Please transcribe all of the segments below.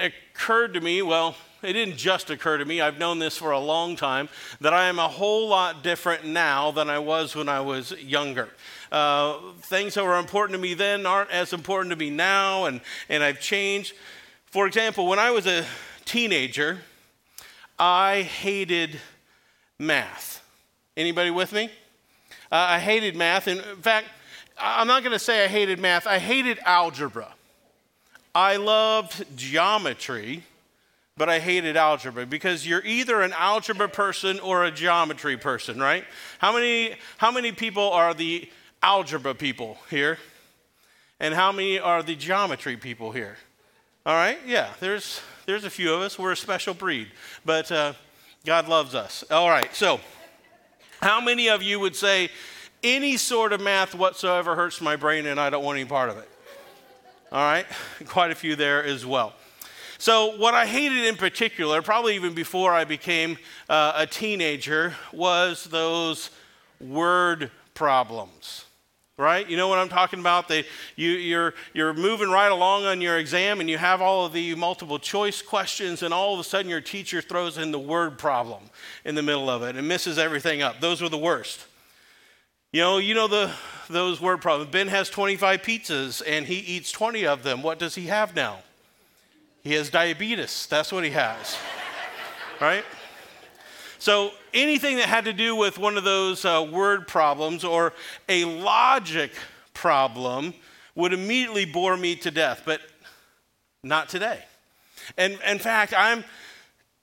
it occurred to me, well, it didn't just occur to me, I've known this for a long time, that I am a whole lot different now than I was when I was younger. Uh, things that were important to me then aren't as important to me now, and, and I've changed. For example, when I was a teenager, I hated math. Anybody with me? Uh, I hated math. In fact, I'm not going to say I hated math, I hated algebra. I loved geometry, but I hated algebra because you're either an algebra person or a geometry person, right? How many, how many people are the algebra people here? And how many are the geometry people here? All right, yeah, there's, there's a few of us. We're a special breed, but uh, God loves us. All right, so how many of you would say any sort of math whatsoever hurts my brain and I don't want any part of it? All right, quite a few there as well. So, what I hated in particular, probably even before I became uh, a teenager, was those word problems. Right? You know what I'm talking about? They, you, you're, you're moving right along on your exam and you have all of the multiple choice questions, and all of a sudden your teacher throws in the word problem in the middle of it and misses everything up. Those were the worst. You know, you know the, those word problems. Ben has 25 pizzas and he eats 20 of them. What does he have now? He has diabetes. That's what he has. right? So anything that had to do with one of those uh, word problems or a logic problem would immediately bore me to death, but not today. And in fact, I'm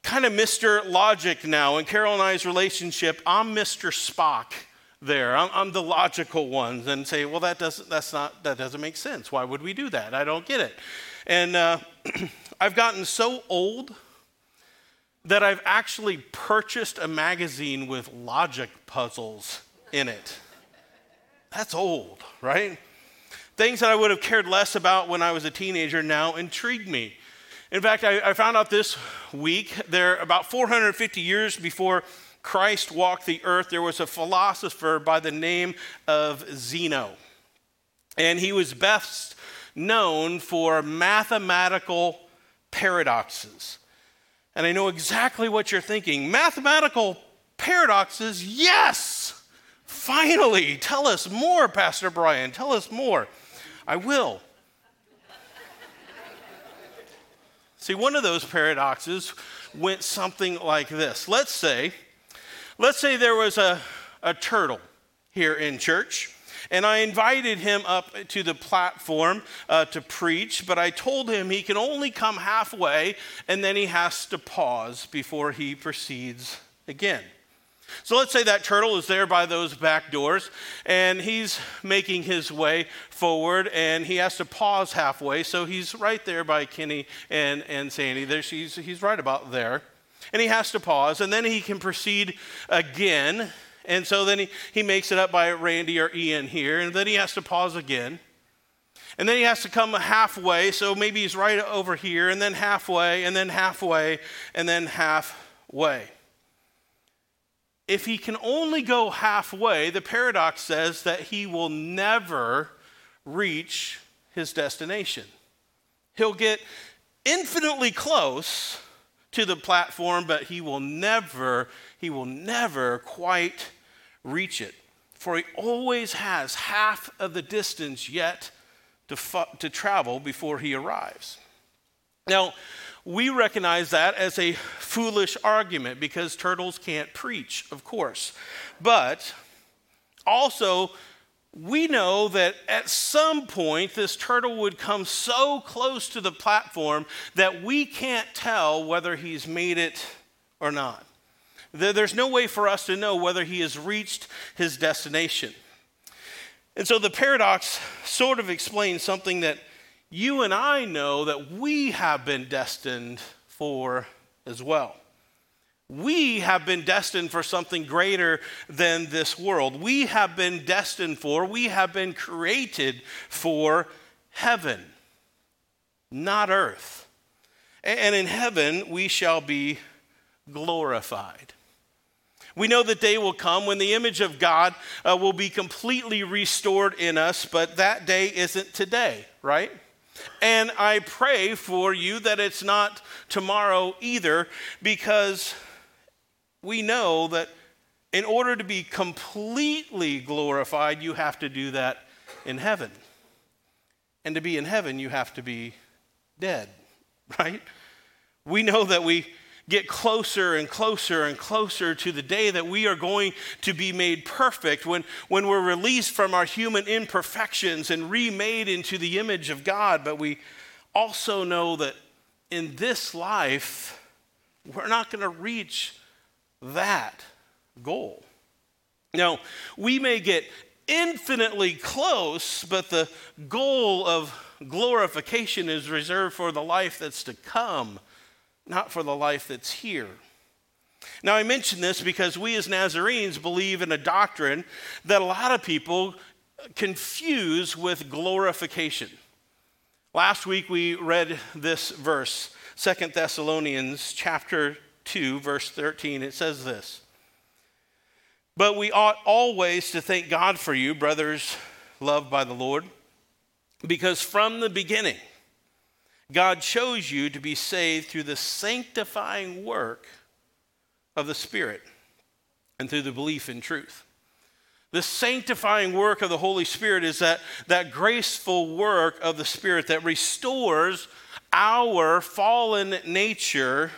kind of Mr. Logic now. In Carol and I's relationship, I'm Mr. Spock there. I'm, I'm, the logical ones and say, well, that doesn't, that's not, that doesn't make sense. Why would we do that? I don't get it. And uh, I've gotten so old that I've actually purchased a magazine with logic puzzles in it. That's old, right? Things that I would have cared less about when I was a teenager now intrigue me. In fact, I, I found out this week, there about 450 years before Christ walked the earth, there was a philosopher by the name of Zeno. And he was best known for mathematical paradoxes. And I know exactly what you're thinking. Mathematical paradoxes, yes! Finally, tell us more, Pastor Brian. Tell us more. I will. See, one of those paradoxes went something like this. Let's say Let's say there was a, a turtle here in church, and I invited him up to the platform uh, to preach, but I told him he can only come halfway and then he has to pause before he proceeds again. So let's say that turtle is there by those back doors and he's making his way forward and he has to pause halfway. So he's right there by Kenny and, and Sandy. There, he's, he's right about there and he has to pause, and then he can proceed again. And so then he, he makes it up by Randy or Ian here, and then he has to pause again. And then he has to come halfway, so maybe he's right over here, and then halfway, and then halfway, and then halfway. If he can only go halfway, the paradox says that he will never reach his destination. He'll get infinitely close, to the platform, but he will never, he will never quite reach it. For he always has half of the distance yet to, fu- to travel before he arrives. Now, we recognize that as a foolish argument because turtles can't preach, of course. But also, we know that at some point this turtle would come so close to the platform that we can't tell whether he's made it or not. There's no way for us to know whether he has reached his destination. And so the paradox sort of explains something that you and I know that we have been destined for as well. We have been destined for something greater than this world. We have been destined for, we have been created for heaven, not earth. And in heaven, we shall be glorified. We know that day will come when the image of God uh, will be completely restored in us, but that day isn't today, right? And I pray for you that it's not tomorrow either, because we know that in order to be completely glorified, you have to do that in heaven. And to be in heaven, you have to be dead, right? We know that we get closer and closer and closer to the day that we are going to be made perfect when, when we're released from our human imperfections and remade into the image of God. But we also know that in this life, we're not going to reach that goal. Now, we may get infinitely close, but the goal of glorification is reserved for the life that's to come not for the life that's here. Now, I mention this because we as Nazarenes believe in a doctrine that a lot of people confuse with glorification. Last week we read this verse, Second Thessalonians chapter 2 verse 13. It says this: "But we ought always to thank God for you, brothers loved by the Lord, because from the beginning God chose you to be saved through the sanctifying work of the Spirit and through the belief in truth. The sanctifying work of the Holy Spirit is that, that graceful work of the Spirit that restores our fallen nature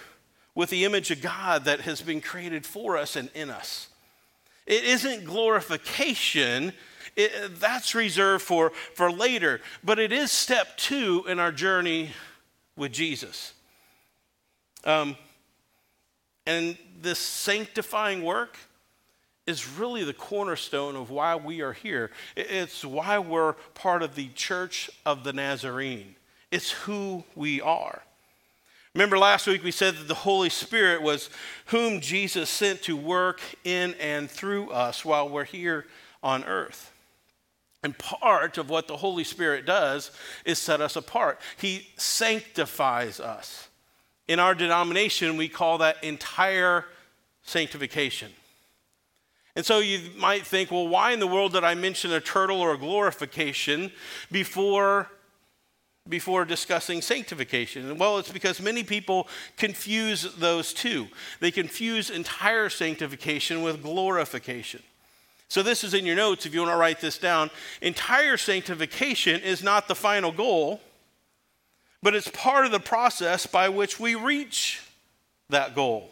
with the image of God that has been created for us and in us. It isn't glorification, it, that's reserved for, for later, but it is step two in our journey with Jesus. Um, and this sanctifying work is really the cornerstone of why we are here. It's why we're part of the church of the Nazarene. It's who we are. Remember last week we said that the Holy Spirit was whom Jesus sent to work in and through us while we're here on earth. And part of what the Holy Spirit does is set us apart. He sanctifies us. In our denomination, we call that entire sanctification. And so you might think, well, why in the world did I mention a turtle or a glorification before before discussing sanctification? Well, it's because many people confuse those two. They confuse entire sanctification with glorification. So, this is in your notes if you want to write this down. Entire sanctification is not the final goal, but it's part of the process by which we reach that goal.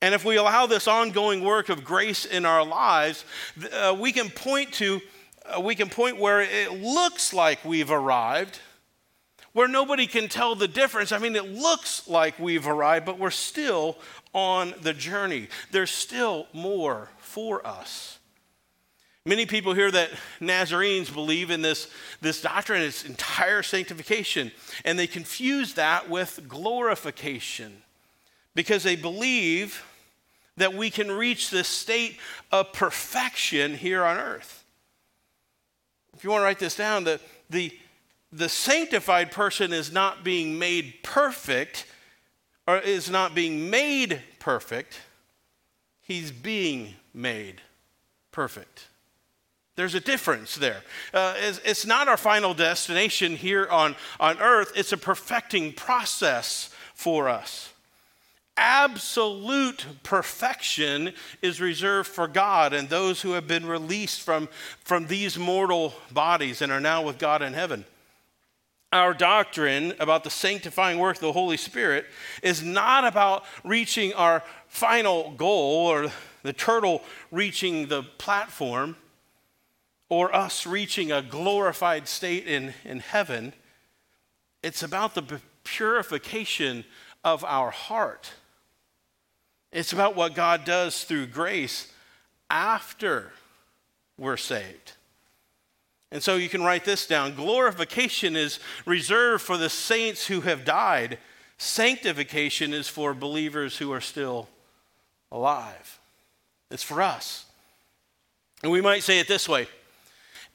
And if we allow this ongoing work of grace in our lives, uh, we can point to Uh, we can point where it looks like we've arrived, where nobody can tell the difference. I mean, it looks like we've arrived, but we're still on the journey. There's still more for us. Many people here that Nazarenes believe in this, this doctrine, it's entire sanctification, and they confuse that with glorification because they believe that we can reach this state of perfection here on earth if you want to write this down, the, the, the sanctified person is not being made perfect or is not being made perfect, he's being made perfect. There's a difference there. Uh, it's, it's, not our final destination here on, on earth, it's a perfecting process for us absolute perfection is reserved for God and those who have been released from, from these mortal bodies and are now with God in heaven. Our doctrine about the sanctifying work of the Holy Spirit is not about reaching our final goal or the turtle reaching the platform or us reaching a glorified state in, in heaven. It's about the purification of our heart it's about what God does through grace after we're saved. And so you can write this down. Glorification is reserved for the saints who have died. Sanctification is for believers who are still alive. It's for us. And we might say it this way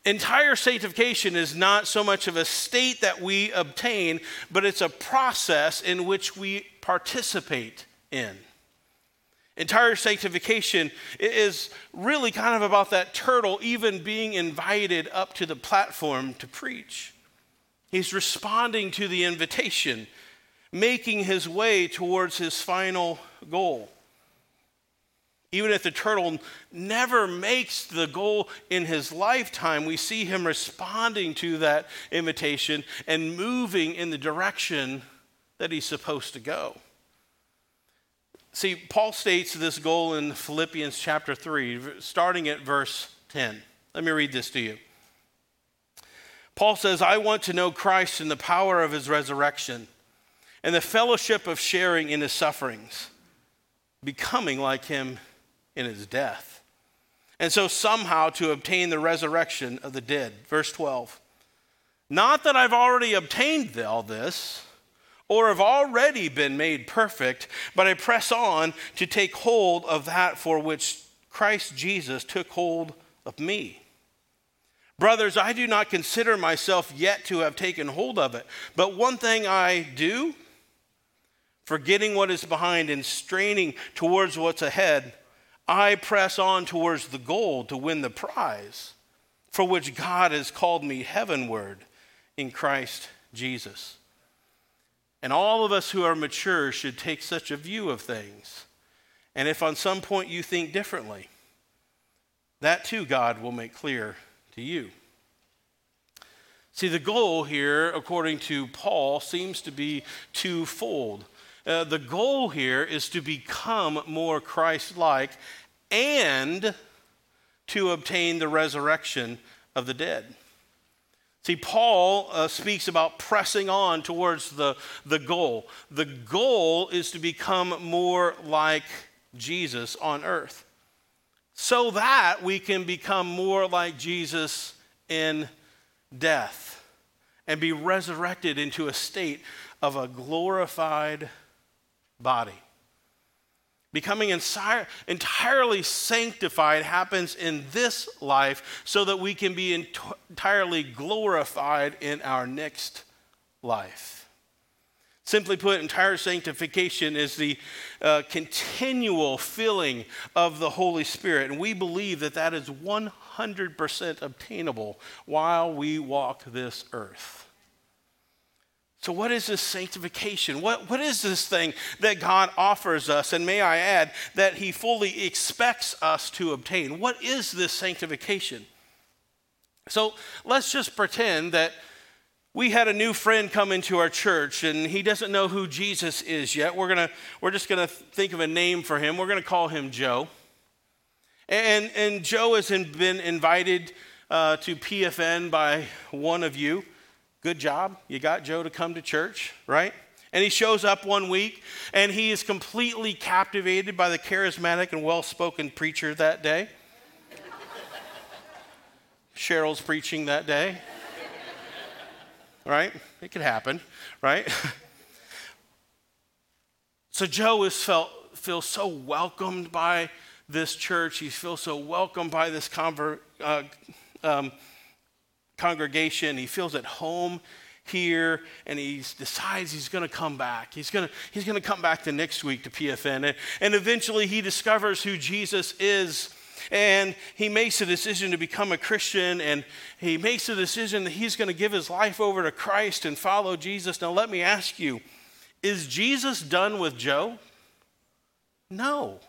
entire sanctification is not so much of a state that we obtain, but it's a process in which we participate in. Entire sanctification is really kind of about that turtle even being invited up to the platform to preach. He's responding to the invitation, making his way towards his final goal. Even if the turtle never makes the goal in his lifetime, we see him responding to that invitation and moving in the direction that he's supposed to go. See, Paul states this goal in Philippians chapter 3, starting at verse 10. Let me read this to you. Paul says, I want to know Christ and the power of his resurrection and the fellowship of sharing in his sufferings, becoming like him in his death. And so somehow to obtain the resurrection of the dead. Verse 12. Not that I've already obtained all this or have already been made perfect, but I press on to take hold of that for which Christ Jesus took hold of me. Brothers, I do not consider myself yet to have taken hold of it. But one thing I do, forgetting what is behind and straining towards what's ahead, I press on towards the goal to win the prize for which God has called me heavenward in Christ Jesus. And all of us who are mature should take such a view of things. And if on some point you think differently, that too God will make clear to you. See, the goal here, according to Paul, seems to be twofold. Uh, the goal here is to become more Christ like and to obtain the resurrection of the dead. See, Paul uh, speaks about pressing on towards the, the goal. The goal is to become more like Jesus on earth so that we can become more like Jesus in death and be resurrected into a state of a glorified body. Becoming entirely sanctified happens in this life so that we can be entirely glorified in our next life. Simply put, entire sanctification is the uh, continual filling of the Holy Spirit. And we believe that that is 100% obtainable while we walk this earth. So, what is this sanctification? What, what is this thing that God offers us? And may I add, that He fully expects us to obtain? What is this sanctification? So, let's just pretend that we had a new friend come into our church and he doesn't know who Jesus is yet. We're, gonna, we're just going to think of a name for him. We're going to call him Joe. And, and Joe has been invited uh, to PFN by one of you. Good job. You got Joe to come to church, right? And he shows up one week and he is completely captivated by the charismatic and well spoken preacher that day. Cheryl's preaching that day right? It could happen, right? so Joe is felt feels so welcomed by this church. He feels so welcomed by this conver- uh, um, congregation. He feels at home here and he decides he's going to come back. He's going to he's going to come back the next week to PFN. And, and eventually he discovers who Jesus is and he makes a decision to become a Christian and he makes a decision that he's going to give his life over to Christ and follow Jesus. Now, let me ask you is Jesus done with Joe? No.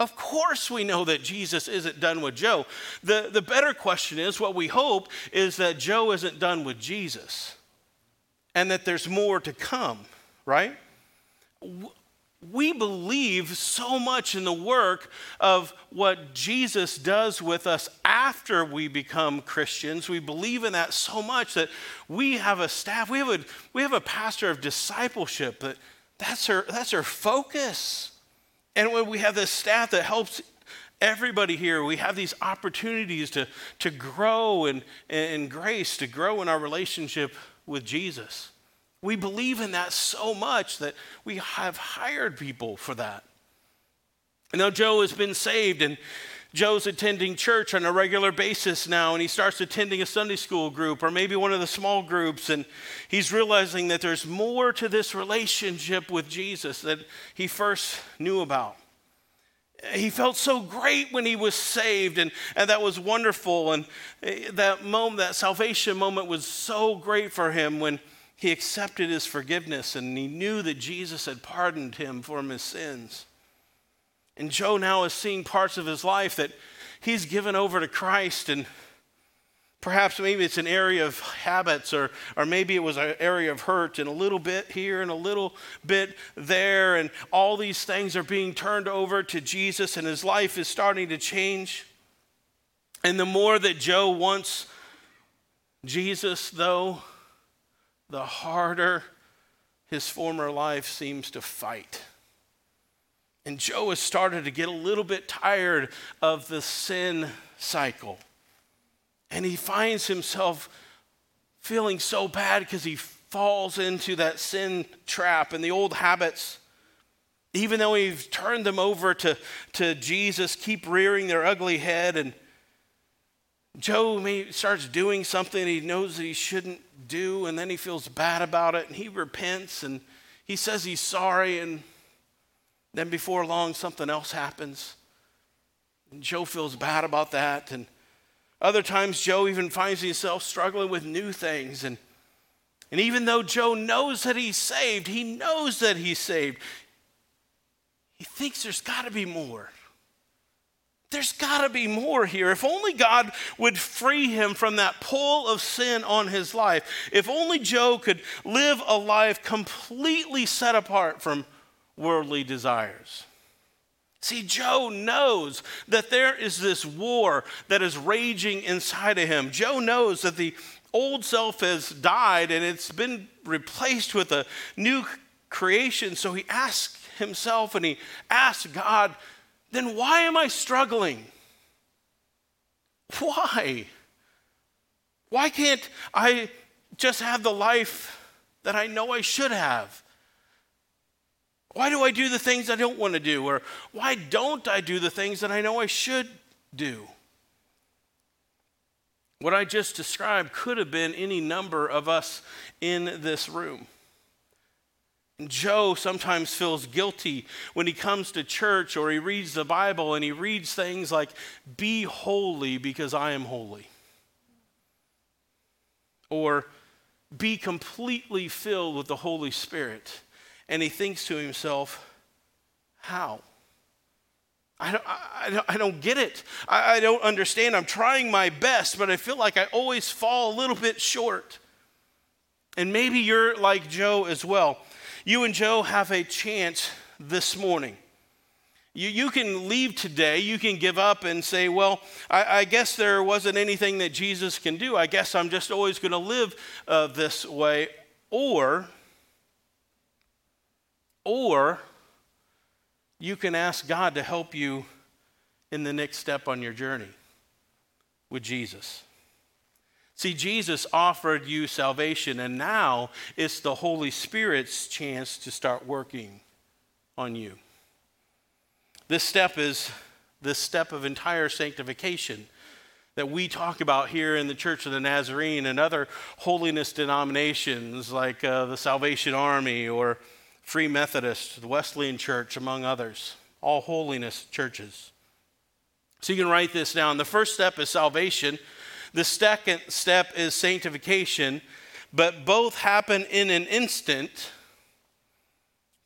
Of course, we know that Jesus isn't done with Joe. The, the better question is what we hope is that Joe isn't done with Jesus and that there's more to come, right? we believe so much in the work of what Jesus does with us after we become Christians. We believe in that so much that we have a staff, we have a, we have a pastor of discipleship that that's our, that's our focus. And when we have this staff that helps everybody here, we have these opportunities to, to grow in, in grace, to grow in our relationship with Jesus. We believe in that so much that we have hired people for that. And now, Joe has been saved and Joe's attending church on a regular basis now, and he starts attending a Sunday school group or maybe one of the small groups, and he's realizing that there's more to this relationship with Jesus that he first knew about. He felt so great when he was saved, and, and that was wonderful. And eh, that moment, that salvation moment, was so great for him when he accepted his forgiveness and he knew that Jesus had pardoned him from his sins. And Joe now is seeing parts of his life that he's given over to Christ and Perhaps maybe it's an area of habits, or, or maybe it was an area of hurt, and a little bit here and a little bit there, and all these things are being turned over to Jesus, and his life is starting to change. And the more that Joe wants Jesus, though, the harder his former life seems to fight. And Joe has started to get a little bit tired of the sin cycle. And he finds himself feeling so bad because he falls into that sin trap and the old habits. Even though he's turned them over to, to Jesus, keep rearing their ugly head. And Joe may, starts doing something he knows that he shouldn't do, and then he feels bad about it, and he repents and he says he's sorry, and then before long, something else happens. And Joe feels bad about that, and other times, Joe even finds himself struggling with new things. And, and even though Joe knows that he's saved, he knows that he's saved, he thinks there's got to be more. There's got to be more here. If only God would free him from that pull of sin on his life. If only Joe could live a life completely set apart from worldly desires. See, Joe knows that there is this war that is raging inside of him. Joe knows that the old self has died and it's been replaced with a new creation. So he asks himself and he asks God, then why am I struggling? Why? Why can't I just have the life that I know I should have? Why do I do the things I don't want to do? Or why don't I do the things that I know I should do? What I just described could have been any number of us in this room. Joe sometimes feels guilty when he comes to church or he reads the Bible and he reads things like, Be holy because I am holy. Or, Be completely filled with the Holy Spirit and he thinks to himself, How? I don't, I, don't, I don't get it. I, I don't understand. I'm trying my best, but I feel like I always fall a little bit short. And maybe you're like Joe as well. You and Joe have a chance this morning. You, you can leave today, you can give up and say, Well, I, I guess there wasn't anything that Jesus can do. I guess I'm just always going to live uh, this way. Or or you can ask God to help you in the next step on your journey with Jesus. See, Jesus offered you salvation, and now it's the Holy Spirit's chance to start working on you. This step is this step of entire sanctification that we talk about here in the Church of the Nazarene and other holiness denominations like uh, the Salvation Army or Free Methodist, the Wesleyan Church, among others, all holiness churches. So you can write this down. The first step is salvation, the second step is sanctification, but both happen in an instant,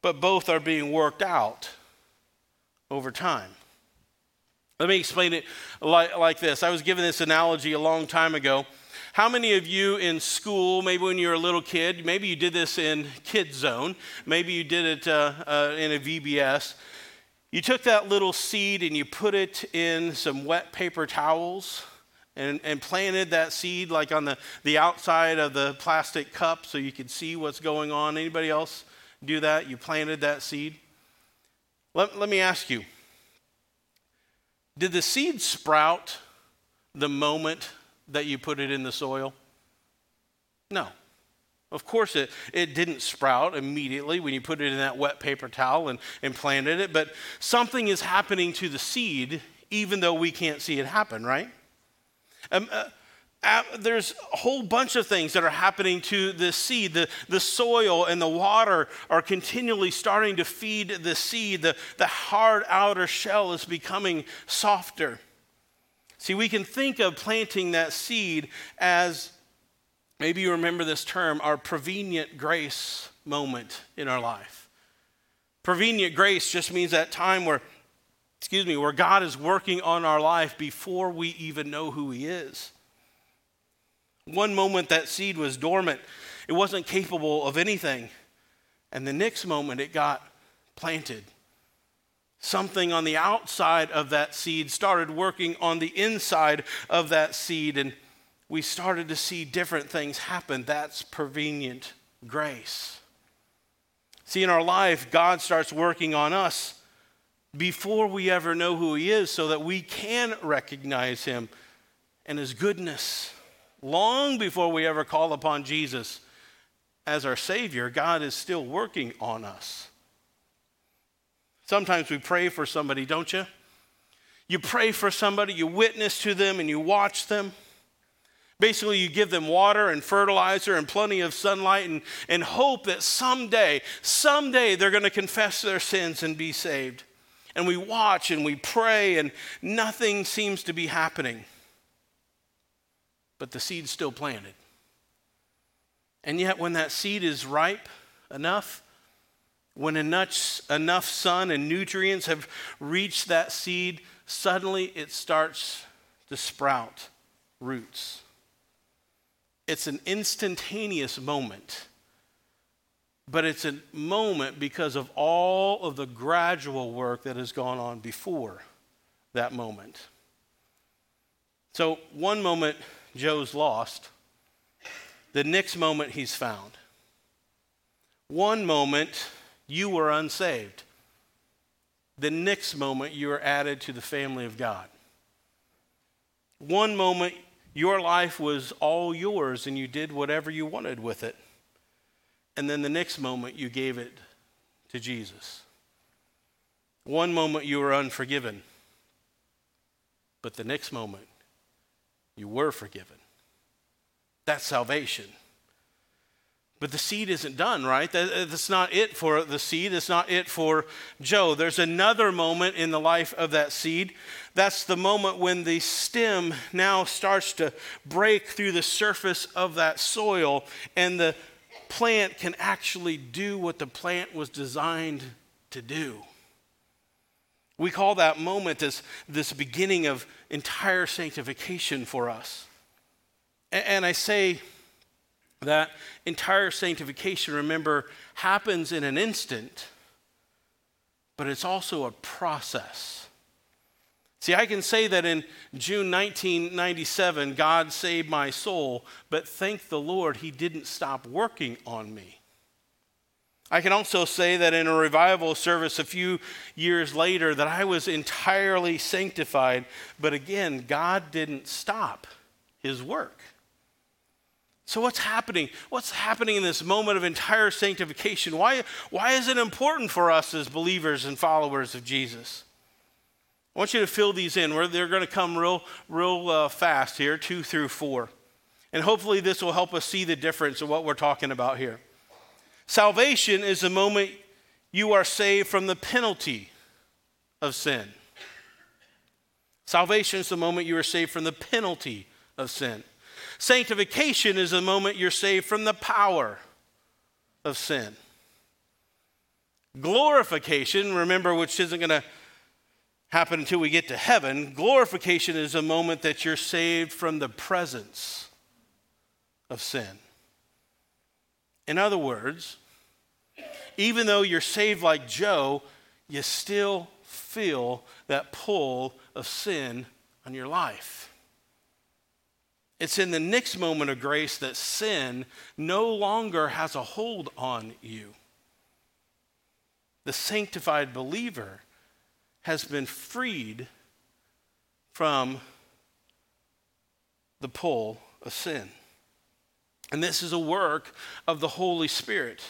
but both are being worked out over time. Let me explain it like, like this. I was given this analogy a long time ago. How many of you in school, maybe when you were a little kid, maybe you did this in Kid Zone, maybe you did it uh, uh, in a VBS, you took that little seed and you put it in some wet paper towels and, and planted that seed like on the, the outside of the plastic cup so you could see what's going on. Anybody else do that? You planted that seed? Let, let me ask you did the seed sprout the moment that you put it in the soil? No. Of course, it, it didn't sprout immediately when you put it in that wet paper towel and, and planted it, but something is happening to the seed even though we can't see it happen, right? Um, uh, there's a whole bunch of things that are happening to the seed. The, the soil and the water are continually starting to feed the seed. The, the hard outer shell is becoming softer. See, we can think of planting that seed as maybe you remember this term, our prevenient grace moment in our life. Prevenient grace just means that time where, excuse me, where God is working on our life before we even know who He is. One moment that seed was dormant, it wasn't capable of anything. And the next moment it got planted. Something on the outside of that seed started working on the inside of that seed, and we started to see different things happen. That's prevenient grace. See, in our life, God starts working on us before we ever know who He is so that we can recognize Him and His goodness long before we ever call upon Jesus as our Savior, God is still working on us. Sometimes we pray for somebody, don't you? You pray for somebody, you witness to them, and you watch them. Basically, you give them water and fertilizer and plenty of sunlight and, and hope that someday, someday they're going to confess their sins and be saved. And we watch and we pray, and nothing seems to be happening but the seed's still planted. And yet, when that seed is ripe enough, when enough, enough sun and nutrients have reached that seed, suddenly it starts to sprout roots. It's an instantaneous moment, but it's a moment because of all of the gradual work that has gone on before that moment. So, one moment Joe's lost, the next moment he's found. One moment you were unsaved, the next moment you are added to the family of God. One moment your life was all yours and you did whatever you wanted with it. And then the next moment you gave it to Jesus. One moment you were unforgiven, but the next moment you were forgiven. That's salvation. But the seed isn't done, right? Uh, that's not it for the seed. It's not it for Joe. There's another moment in the life of that seed. That's the moment when the stem now starts to break through the surface of that soil, and the plant can actually do what the plant was designed to do. We call that moment this, this beginning of entire sanctification for us. And I say that entire sanctification, remember, happens in an instant, but it's also a process. See, I can say that in June 1997, God saved my soul, but thank the Lord, He didn't stop working on me. I can also say that in a revival service a few years later that I was entirely sanctified, but again, God didn't stop his work. So what's happening? What's happening in this moment of entire sanctification? Why, why is it important for us as believers and followers of Jesus? I want you to fill these in. They're going to come real, real uh, fast here, two through four. And hopefully this will help us see the difference of what we're talking about here. Salvation is the moment you are saved from the penalty of sin. Salvation is the moment you are saved from the penalty of sin. Sanctification is the moment you're saved from the power of sin. Glorification, remember, which isn't going to happen until we get to heaven, glorification is a moment that you're saved from the presence of sin. In other words, even though you're saved like Joe, you still feel that pull of sin on your life. It's in the next moment of grace that sin no longer has a hold on you. The sanctified believer has been freed from the pull of sin. And this is a work of the Holy Spirit.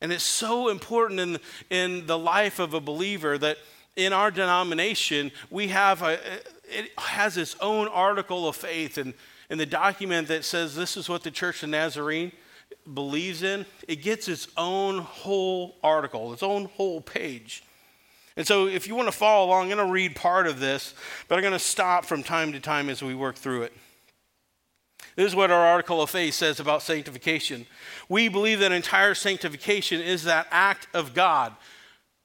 And it's so important in, in the life of a believer that in our denomination, we have a, it has its own article of faith. And, in the document that says this is what the Church of Nazarene believes in, it gets its own whole article, its own whole page. And so, if you want to follow along, I'm going to read part of this, but I'm going to stop from time to time as we work through it. This is what our article of faith says about sanctification. We believe that entire sanctification is that act of God.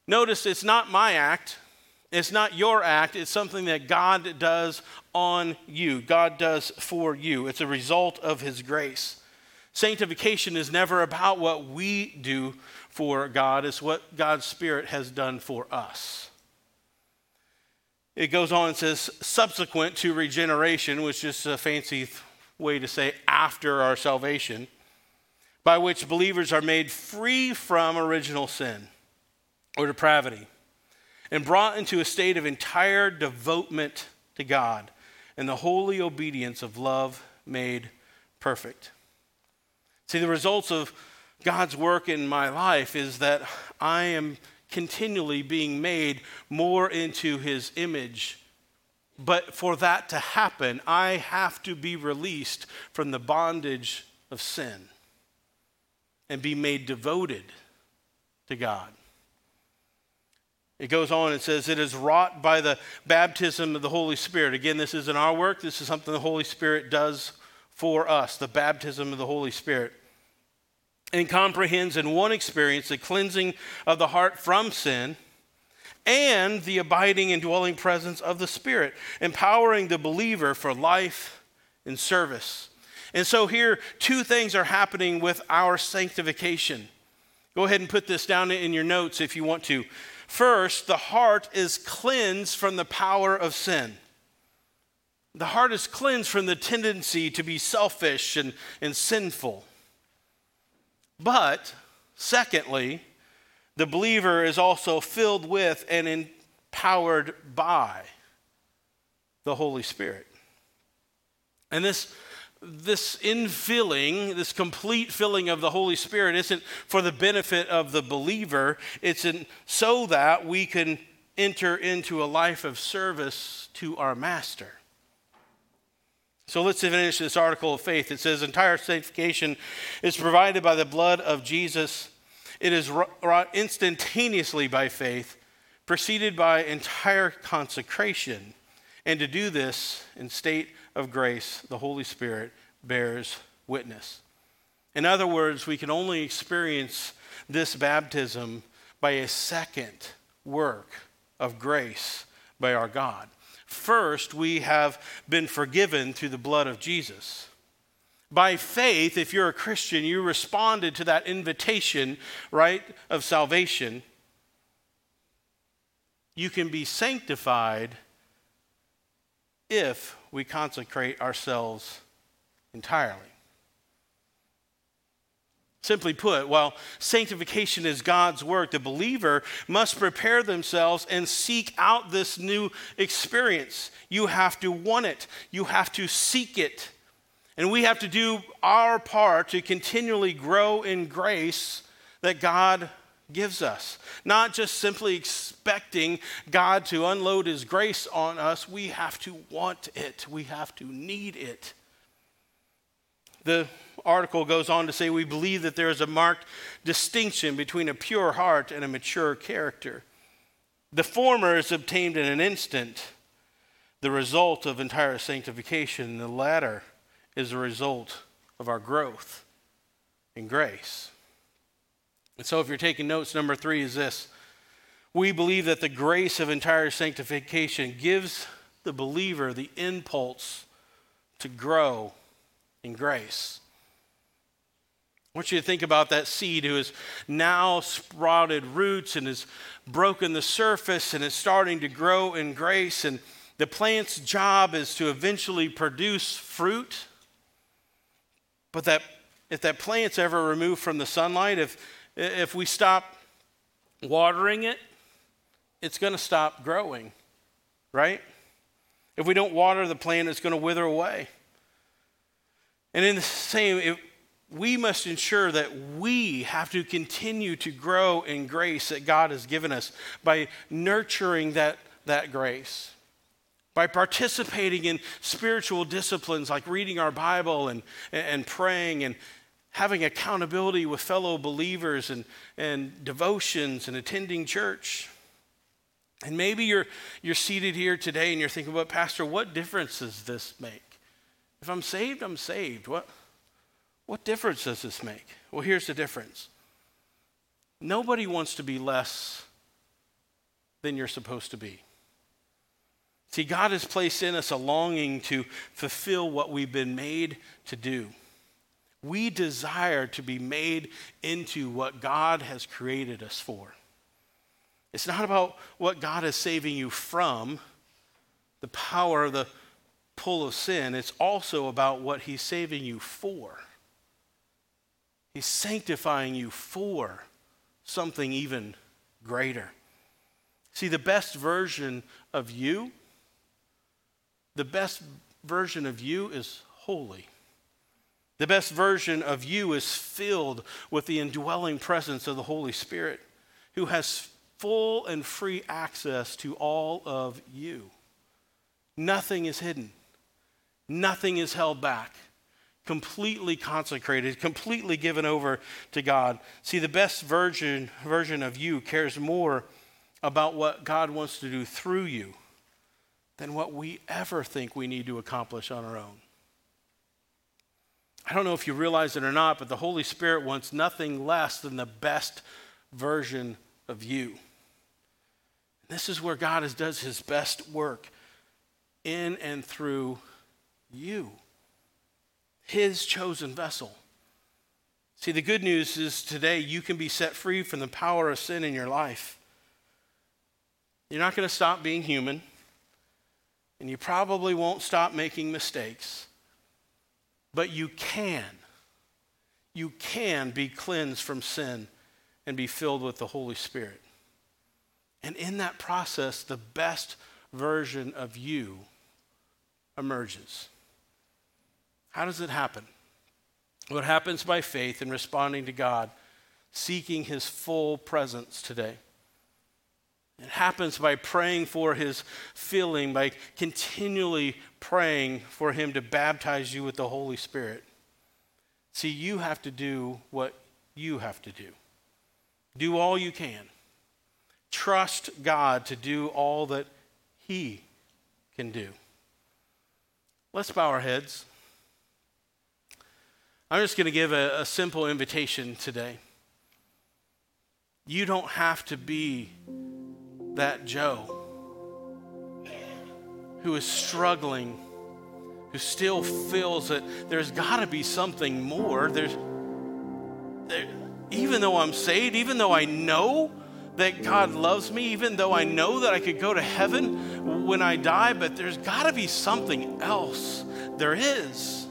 Notice it's not my act, it's not your act, it's something that God does on you, God does for you. It's a result of His grace. Sanctification is never about what we do for God, it's what God's Spirit has done for us. It goes on and says, subsequent to regeneration, which is a fancy way to say after our salvation, by which believers are made free from original sin or depravity and brought into a state of entire devotement to God and the holy obedience of love made perfect. See, the results of God's work in my life is that I am continually being made more into his image. But for that to happen, I have to be released from the bondage of sin and be made devoted to God. It goes on and says, It is wrought by the baptism of the Holy Spirit. Again, this isn't our work, this is something the Holy Spirit does for us, the baptism of the Holy Spirit. And comprehends in one experience the cleansing of the heart from sin and the abiding and dwelling presence of the Spirit, empowering the believer for life and service. And so, here, two things are happening with our sanctification. Go ahead and put this down in your notes if you want to. First, the heart is cleansed from the power of sin. The heart is cleansed from the tendency to be selfish and, and sinful. But, secondly, the believer is also filled with and empowered by the Holy Spirit. And this this infilling, this complete filling of the Holy Spirit isn't for the benefit of the believer, it's in, so that we can enter into a life of service to our master. So let's finish this article of faith. It says, entire sanctification is provided by the blood of Jesus. It is wrought instantaneously by faith, preceded by entire consecration. And to do this in state of grace, the Holy Spirit bears witness. In other words, we can only experience this baptism by a second work of grace by our God. First, we have been forgiven through the blood of Jesus. By faith, if you're a Christian, you responded to that invitation, right, of salvation. You can be sanctified if we consecrate ourselves entirely. Simply put, while sanctification is God's work, the believer must prepare themselves and seek out this new experience. You have to want it, you have to seek it. And we have to do our part to continually grow in grace that God gives us. Not just simply expecting God to unload His grace on us, we have to want it, we have to need it. The article goes on to say we believe that there is a marked distinction between a pure heart and a mature character. The former is obtained in an instant, the result of entire sanctification. The latter is a result of our growth in grace. And so, if you're taking notes, number three is this we believe that the grace of entire sanctification gives the believer the impulse to grow in grace. I want you to think about that seed who has now sprouted roots and has broken the surface and is starting to grow in grace. And the plant's job is to eventually produce fruit. But that if that plant's ever removed from the sunlight, if if we stop watering it, it's going to stop growing, right? If we don't water the plant, it's going to wither away. And in the same, we must ensure that we have to continue to grow in grace that God has given us by nurturing that, that grace, by participating in spiritual disciplines like reading our Bible and, and praying and having accountability with fellow believers and, and devotions and attending church. And maybe you're, you're seated here today and you're thinking, well, Pastor, what difference does this make? If I'm saved, I'm saved. What, what difference does this make? Well, here's the difference nobody wants to be less than you're supposed to be. See, God has placed in us a longing to fulfill what we've been made to do. We desire to be made into what God has created us for. It's not about what God is saving you from, the power of the pull of sin. It's also about what He's saving you for. He's sanctifying you for something even greater. See, the best version of you the best version of you is holy. The best version of you is filled with the indwelling presence of the Holy Spirit, who has full and free access to all of you. Nothing is hidden, nothing is held back. Completely consecrated, completely given over to God. See, the best version, version of you cares more about what God wants to do through you than what we ever think we need to accomplish on our own. I don't know if you realize it or not, but the Holy Spirit wants nothing less than the best version of you. This is where God is, does his best work in and through you, his chosen vessel. See, the good news is today you can be set free from the power of sin in your life. You're not going to stop being human and you probably won't stop making mistakes, but you can. You can be cleansed from sin and be filled with the Holy Spirit. And in that process, the best version of you emerges. How does it happen? What happens by faith in responding to God, seeking His full presence today. It happens by praying for his filling, by continually praying for him to baptize you with the Holy Spirit. See, you have to do what you have to do. Do all you can. Trust God to do all that he can do. Let's bow our heads. I'm just going to give a, a simple invitation today. You don't have to be that Joe who is struggling, who still feels that there's got to be something more. There's, there, even though I'm saved, even though I know that God loves me, even though I know that I could go to heaven when I die, but there's got to be something else. There is.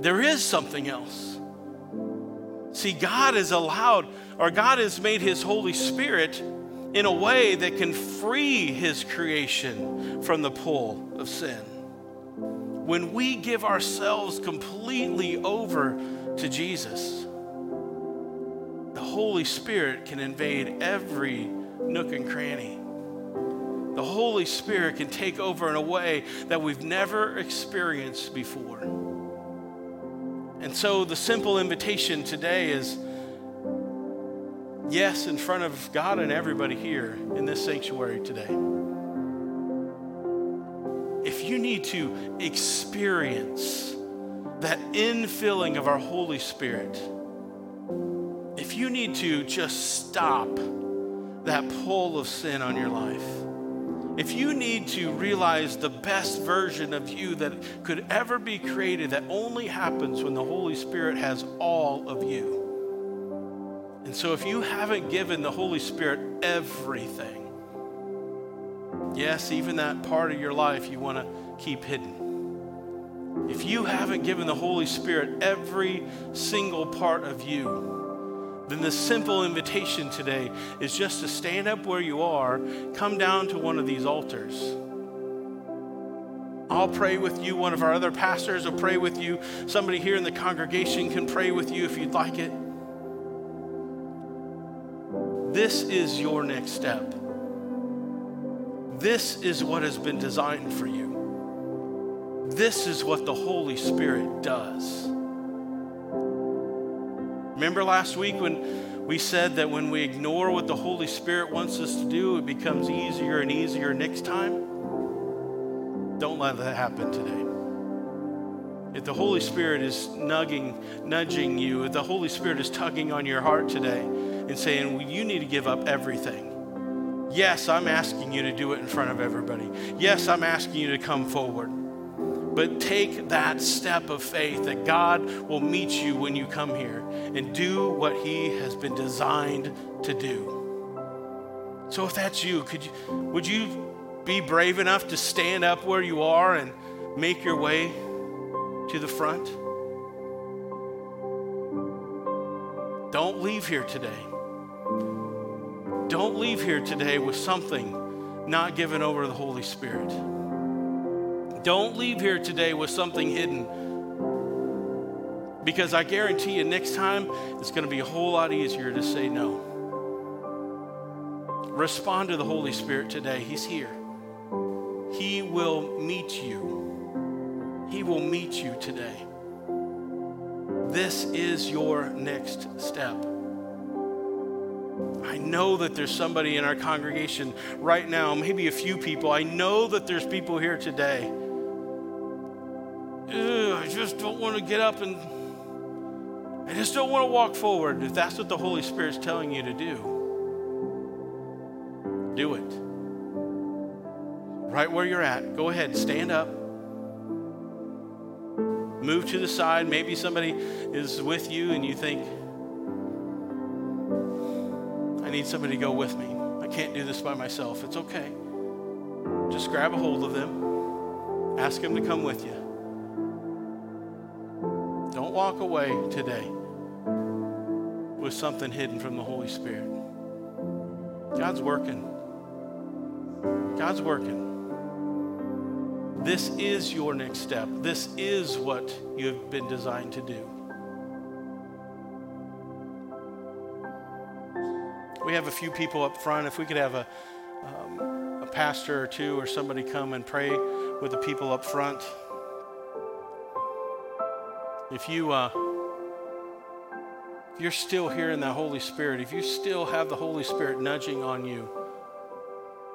There is something else. See, God has allowed, or God has made His Holy Spirit in a way that can free his creation from the pull of sin. When we give ourselves completely over to Jesus, the Holy Spirit can invade every nook and cranny. The Holy Spirit can take over in a way that we've never experienced before. And so the simple invitation today is yes in front of God and everybody here in this sanctuary today. If you need to experience that infilling of our Holy Spirit, if you need to just stop that pull of sin on your life, if you need to realize the best version of you that could ever be created, that only happens when the Holy Spirit has all of you and so, if you haven't given the Holy Spirit everything, yes, even that part of your life you want to keep hidden. If you haven't given the Holy Spirit every single part of you, then the simple invitation today is just to stand up where you are, come down to one of these altars. I'll pray with you. One of our other pastors will pray with you. Somebody here in the congregation can pray with you if you'd like it. This is your next step. This is what has been designed for you. This is what the Holy Spirit does. Remember last week when we said that when we ignore what the Holy Spirit wants us to do, it becomes easier and easier next time? Don't let that happen today. If the Holy Spirit is nugging, nudging you, if the Holy Spirit is tugging on your heart today and saying, well, you need to give up everything. Yes, I'm asking you to do it in front of everybody. Yes, I'm asking you to come forward. But take that step of faith that God will meet you when you come here and do what He has been designed to do. So if that's you, could you would you be brave enough to stand up where you are and make your way to the front? Don't leave here today. Don't leave here today with something not given over to the Holy Spirit. Don't leave here today with something hidden. Because I guarantee you, next time it's going to be a whole lot easier to say no. Respond to the Holy Spirit today. He's here. He will meet you. He will meet you today. This is your next step. I know that there's somebody in our congregation right now, maybe a few people. I know that there's people here today I just don't want to get up and I just don't want to walk forward. If that's what the Holy Spirit's telling you to do, do it. Right where you're at, go ahead, stand up. Move to the side. Maybe somebody is with you and you think, need somebody to go with me. I can't do this by myself. It's okay. Just grab a hold of them, ask them to come with you Don't walk away today with something hidden from the Holy Spirit. God's working. God's working. This is your next step. This is what you have been designed to do. We have a few people up front. If we could have a, um, a pastor or two or somebody come and pray with the people up front. If you uh, if you're still hearing the Holy Spirit, if you still have the Holy Spirit nudging on you,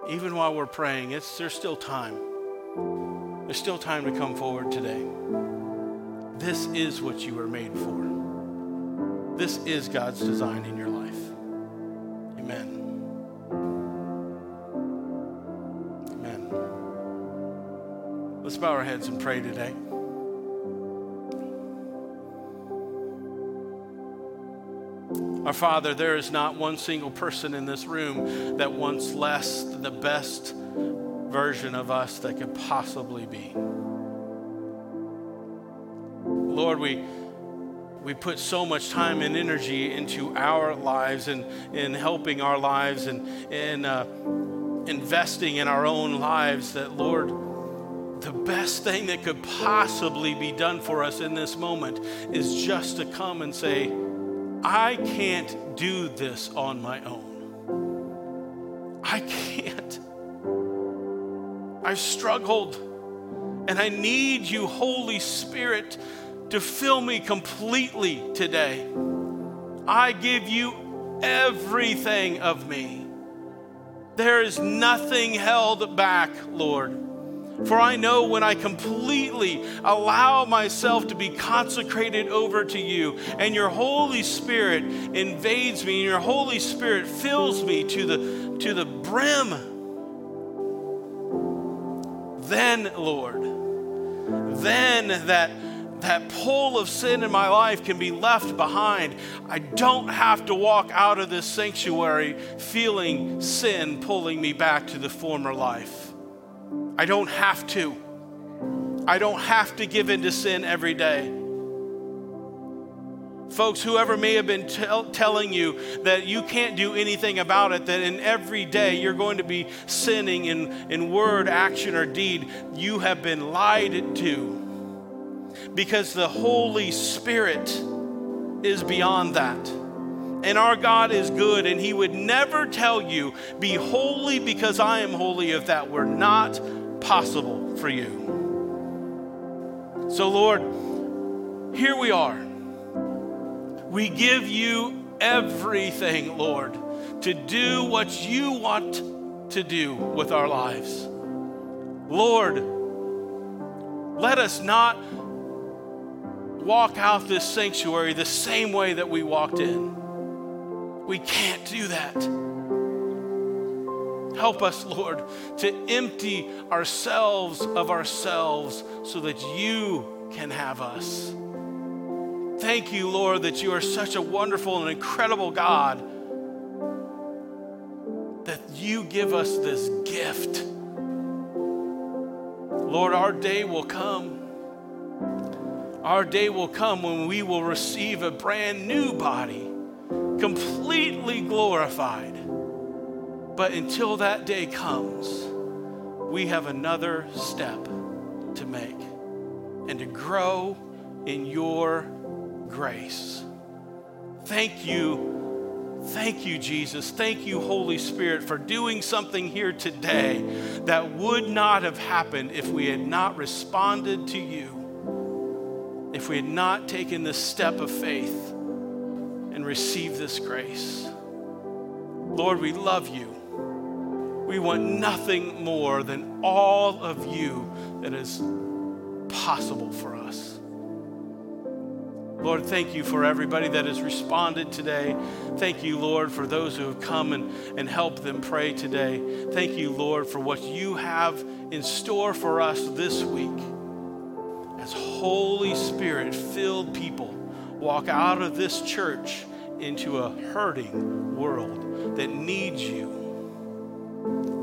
even while we're praying, it's there's still time. There's still time to come forward today. This is what you were made for. This is God's design in your life. Heads and pray today. Our Father, there is not one single person in this room that wants less than the best version of us that could possibly be. Lord, we, we put so much time and energy into our lives and in helping our lives and in uh, investing in our own lives that, Lord, the best thing that could possibly be done for us in this moment is just to come and say, I can't do this on my own. I can't. I've struggled, and I need you, Holy Spirit, to fill me completely today. I give you everything of me. There is nothing held back, Lord. For I know when I completely allow myself to be consecrated over to you, and your Holy Spirit invades me, and your Holy Spirit fills me to the, to the brim, then, Lord, then that that pull of sin in my life can be left behind. I don't have to walk out of this sanctuary feeling sin pulling me back to the former life. I don't have to. I don't have to give in to sin every day. Folks, whoever may have been telling you that you can't do anything about it, that in every day you're going to be sinning in, in word, action, or deed, you have been lied to. Because the Holy Spirit is beyond that. And our God is good, and He would never tell you, Be holy because I am holy, if that were not possible for you. So, Lord, here we are. We give you everything, Lord, to do what you want to do with our lives. Lord, let us not walk out this sanctuary the same way that we walked in. We can't do that. Help us, Lord, to empty ourselves of ourselves so that you can have us. Thank you, Lord, that you are such a wonderful and incredible God that you give us this gift. Lord, our day will come. Our day will come when we will receive a brand new body completely glorified. But until that day comes, we have another step to make and to grow in your grace. Thank you. Thank you, Jesus. Thank you, Holy Spirit, for doing something here today that would not have happened if we had not responded to you, if we had not taken this step of faith and received this grace. Lord, we love you. We want nothing more than all of you that is possible for us. Lord, thank you for everybody that has responded today. Thank you, Lord, for those who have come and, and helped them pray today. Thank you, Lord, for what you have in store for us this week. As Holy Spirit filled people walk out of this church into a hurting world that needs you.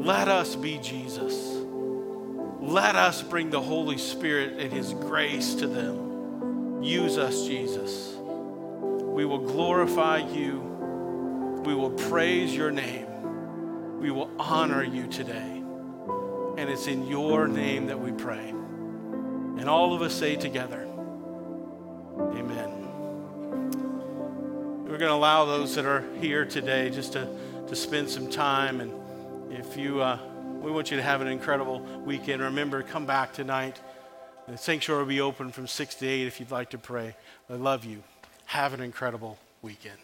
Let us be Jesus. Let us bring the Holy Spirit and His grace to them. Use us, Jesus. We will glorify you. We will praise your name. We will honor you today. And it's in your name that we pray. And all of us say together, Amen. We're going to allow those that are here today just to, to spend some time. And if you, uh, we want you to have an incredible weekend. Remember, come back tonight. The sanctuary will be open from 6 to 8 if you'd like to pray. I love you. Have an incredible weekend.